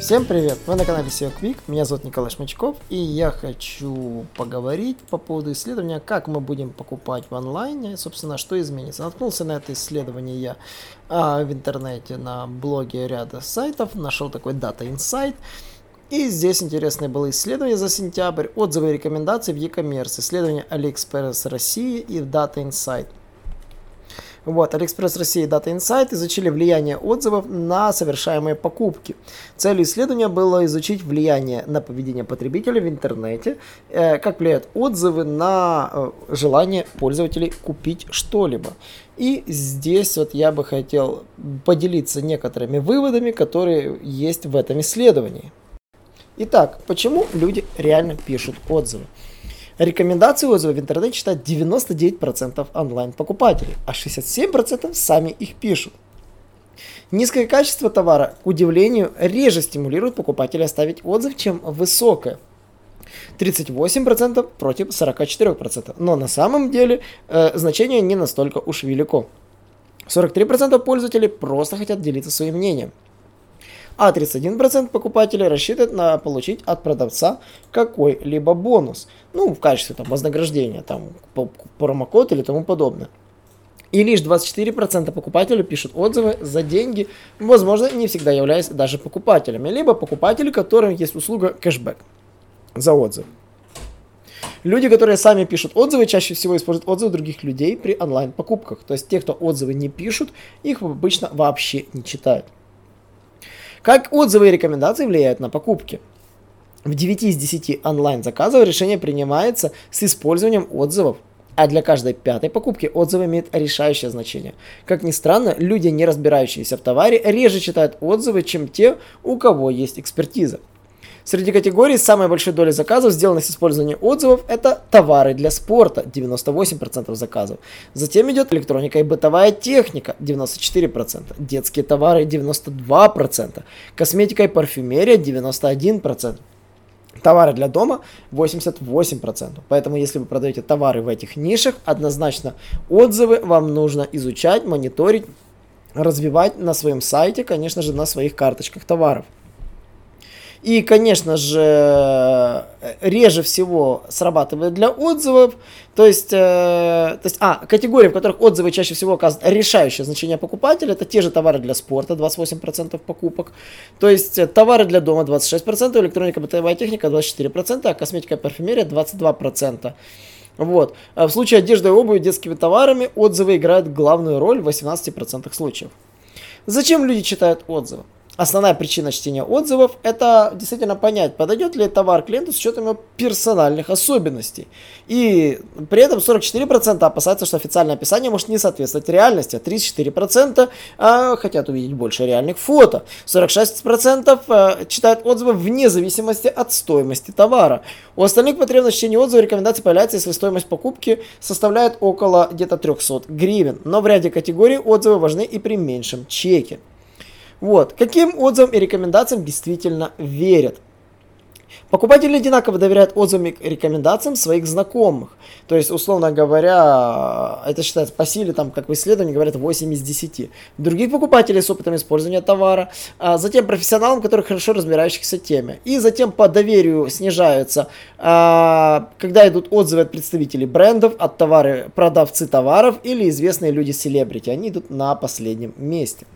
Всем привет! Вы на канале SEO Quick, меня зовут Николай Шмачков, и я хочу поговорить по поводу исследования, как мы будем покупать в онлайне, собственно, что изменится. Наткнулся на это исследование я а, в интернете на блоге ряда сайтов, нашел такой Data Insight, и здесь интересное было исследование за сентябрь, отзывы и рекомендации в e-commerce, исследование AliExpress России и в Data Insight. Вот, Алиэкспресс России и Data Insight изучили влияние отзывов на совершаемые покупки. Целью исследования было изучить влияние на поведение потребителя в интернете, э, как влияют отзывы на э, желание пользователей купить что-либо. И здесь вот я бы хотел поделиться некоторыми выводами, которые есть в этом исследовании. Итак, почему люди реально пишут отзывы? Рекомендации отзывов в интернете читают 99% онлайн-покупателей, а 67% сами их пишут. Низкое качество товара, к удивлению, реже стимулирует покупателя оставить отзыв, чем высокое. 38% против 44%. Но на самом деле э, значение не настолько уж велико. 43% пользователей просто хотят делиться своим мнением а 31% покупателей рассчитывает на получить от продавца какой-либо бонус. Ну, в качестве там, вознаграждения, там, промокод или тому подобное. И лишь 24% покупателей пишут отзывы за деньги, возможно, не всегда являясь даже покупателями, либо покупатели, которым есть услуга кэшбэк за отзыв. Люди, которые сами пишут отзывы, чаще всего используют отзывы других людей при онлайн-покупках. То есть те, кто отзывы не пишут, их обычно вообще не читают. Как отзывы и рекомендации влияют на покупки? В 9 из 10 онлайн-заказов решение принимается с использованием отзывов, а для каждой пятой покупки отзывы имеют решающее значение. Как ни странно, люди, не разбирающиеся в товаре, реже читают отзывы, чем те, у кого есть экспертиза. Среди категорий с самой большой долей заказов, сделанных с использованием отзывов, это товары для спорта, 98% заказов. Затем идет электроника и бытовая техника, 94%. Детские товары, 92%. Косметика и парфюмерия, 91%. Товары для дома 88%. Поэтому, если вы продаете товары в этих нишах, однозначно отзывы вам нужно изучать, мониторить, развивать на своем сайте, конечно же, на своих карточках товаров. И, конечно же, реже всего срабатывает для отзывов. То есть, э, то есть, а, категории, в которых отзывы чаще всего оказывают решающее значение покупателя, это те же товары для спорта, 28% покупок. То есть, э, товары для дома 26%, электроника, бытовая техника 24%, а косметика и парфюмерия 22%. Вот. А в случае одежды и обуви детскими товарами отзывы играют главную роль в 18% случаев. Зачем люди читают отзывы? Основная причина чтения отзывов – это действительно понять, подойдет ли товар клиенту с учетом его персональных особенностей. И при этом 44% опасаются, что официальное описание может не соответствовать реальности, а 34% а, хотят увидеть больше реальных фото. 46% а, читают отзывы вне зависимости от стоимости товара. У остальных потребность чтения отзывов и рекомендаций появляется, если стоимость покупки составляет около где-то 300 гривен. Но в ряде категорий отзывы важны и при меньшем чеке. Вот. Каким отзывам и рекомендациям действительно верят? Покупатели одинаково доверяют отзывам и рекомендациям своих знакомых. То есть, условно говоря, это считается по силе, там, как в исследовании говорят, 8 из 10. Других покупателей с опытом использования товара, а затем профессионалам, которые хорошо разбирающихся в теме. И затем по доверию снижаются, а, когда идут отзывы от представителей брендов, от товары, продавцы товаров или известные люди-селебрити. Они идут на последнем месте.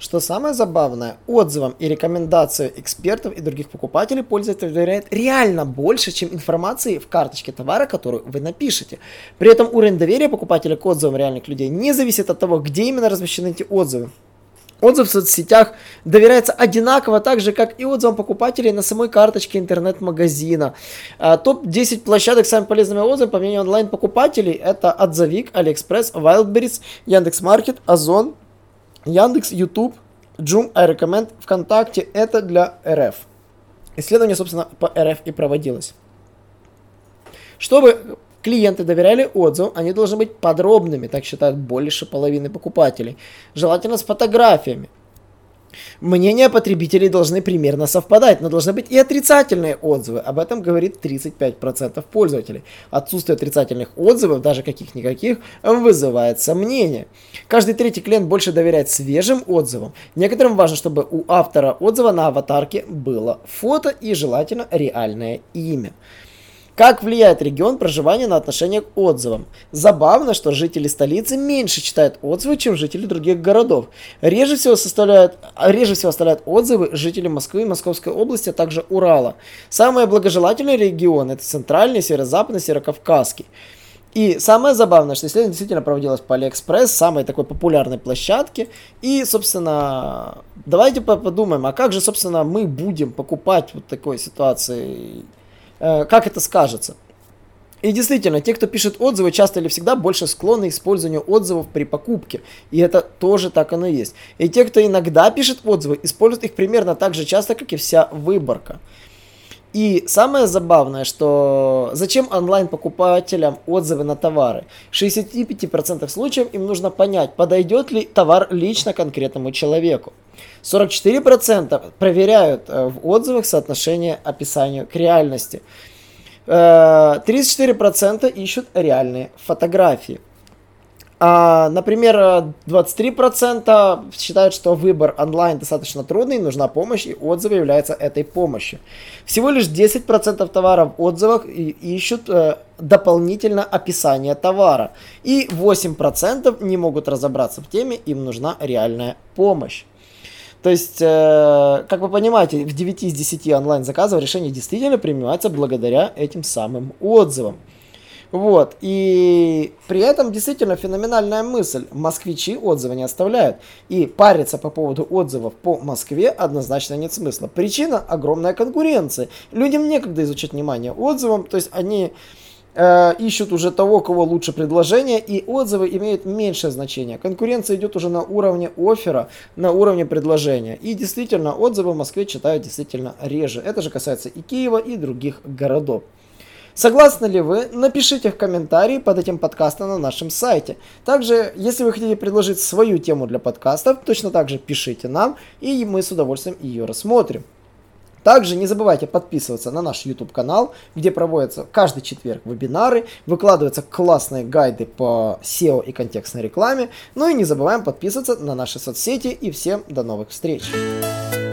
Что самое забавное, отзывам и рекомендациям экспертов и других покупателей пользователь доверяет реально больше, чем информации в карточке товара, которую вы напишете. При этом уровень доверия покупателя к отзывам реальных людей не зависит от того, где именно размещены эти отзывы. Отзыв в соцсетях доверяется одинаково так же, как и отзывам покупателей на самой карточке интернет-магазина. А, Топ-10 площадок с самыми полезными отзывами, по мнению онлайн-покупателей, это Отзовик, AliExpress, Wildberries, Яндекс.Маркет, Озон, Яндекс, YouTube, Joom, iRecommend, ВКонтакте – это для РФ. Исследование, собственно, по РФ и проводилось. Чтобы клиенты доверяли отзывам, они должны быть подробными, так считают больше половины покупателей. Желательно с фотографиями. Мнения потребителей должны примерно совпадать, но должны быть и отрицательные отзывы. Об этом говорит 35% пользователей. Отсутствие отрицательных отзывов, даже каких-никаких, вызывает сомнения. Каждый третий клиент больше доверяет свежим отзывам. Некоторым важно, чтобы у автора отзыва на аватарке было фото и желательно реальное имя. Как влияет регион проживания на отношение к отзывам? Забавно, что жители столицы меньше читают отзывы, чем жители других городов. Реже всего, составляют, реже всего оставляют отзывы жители Москвы и Московской области, а также Урала. Самые благожелательные регионы – это центральный, северо-западный, северокавказский. И самое забавное, что исследование действительно проводилось по Алиэкспресс, самой такой популярной площадке. И, собственно, давайте подумаем, а как же, собственно, мы будем покупать вот такой ситуации как это скажется. И действительно, те, кто пишет отзывы, часто или всегда больше склонны к использованию отзывов при покупке. И это тоже так оно и есть. И те, кто иногда пишет отзывы, используют их примерно так же часто, как и вся выборка. И самое забавное, что зачем онлайн-покупателям отзывы на товары? В 65% случаев им нужно понять, подойдет ли товар лично конкретному человеку. 44% проверяют э, в отзывах соотношение описанию к реальности. 34% э, ищут реальные фотографии. А, например, 23% считают, что выбор онлайн достаточно трудный, нужна помощь, и отзывы являются этой помощью. Всего лишь 10% товаров в отзывах ищут э, дополнительно описание товара. И 8% не могут разобраться в теме, им нужна реальная помощь. То есть, э, как вы понимаете, в 9 из 10 онлайн заказов решение действительно принимается благодаря этим самым отзывам. Вот. И при этом действительно феноменальная мысль. Москвичи отзывы не оставляют. И париться по поводу отзывов по Москве однозначно нет смысла. Причина – огромная конкуренция. Людям некогда изучать внимание отзывам. То есть они э, ищут уже того, кого лучше предложение, и отзывы имеют меньшее значение. Конкуренция идет уже на уровне оффера, на уровне предложения. И действительно, отзывы в Москве читают действительно реже. Это же касается и Киева, и других городов. Согласны ли вы? Напишите в комментарии под этим подкастом на нашем сайте. Также, если вы хотите предложить свою тему для подкастов, точно так же пишите нам, и мы с удовольствием ее рассмотрим. Также не забывайте подписываться на наш YouTube канал, где проводятся каждый четверг вебинары, выкладываются классные гайды по SEO и контекстной рекламе. Ну и не забываем подписываться на наши соцсети и всем до новых встреч.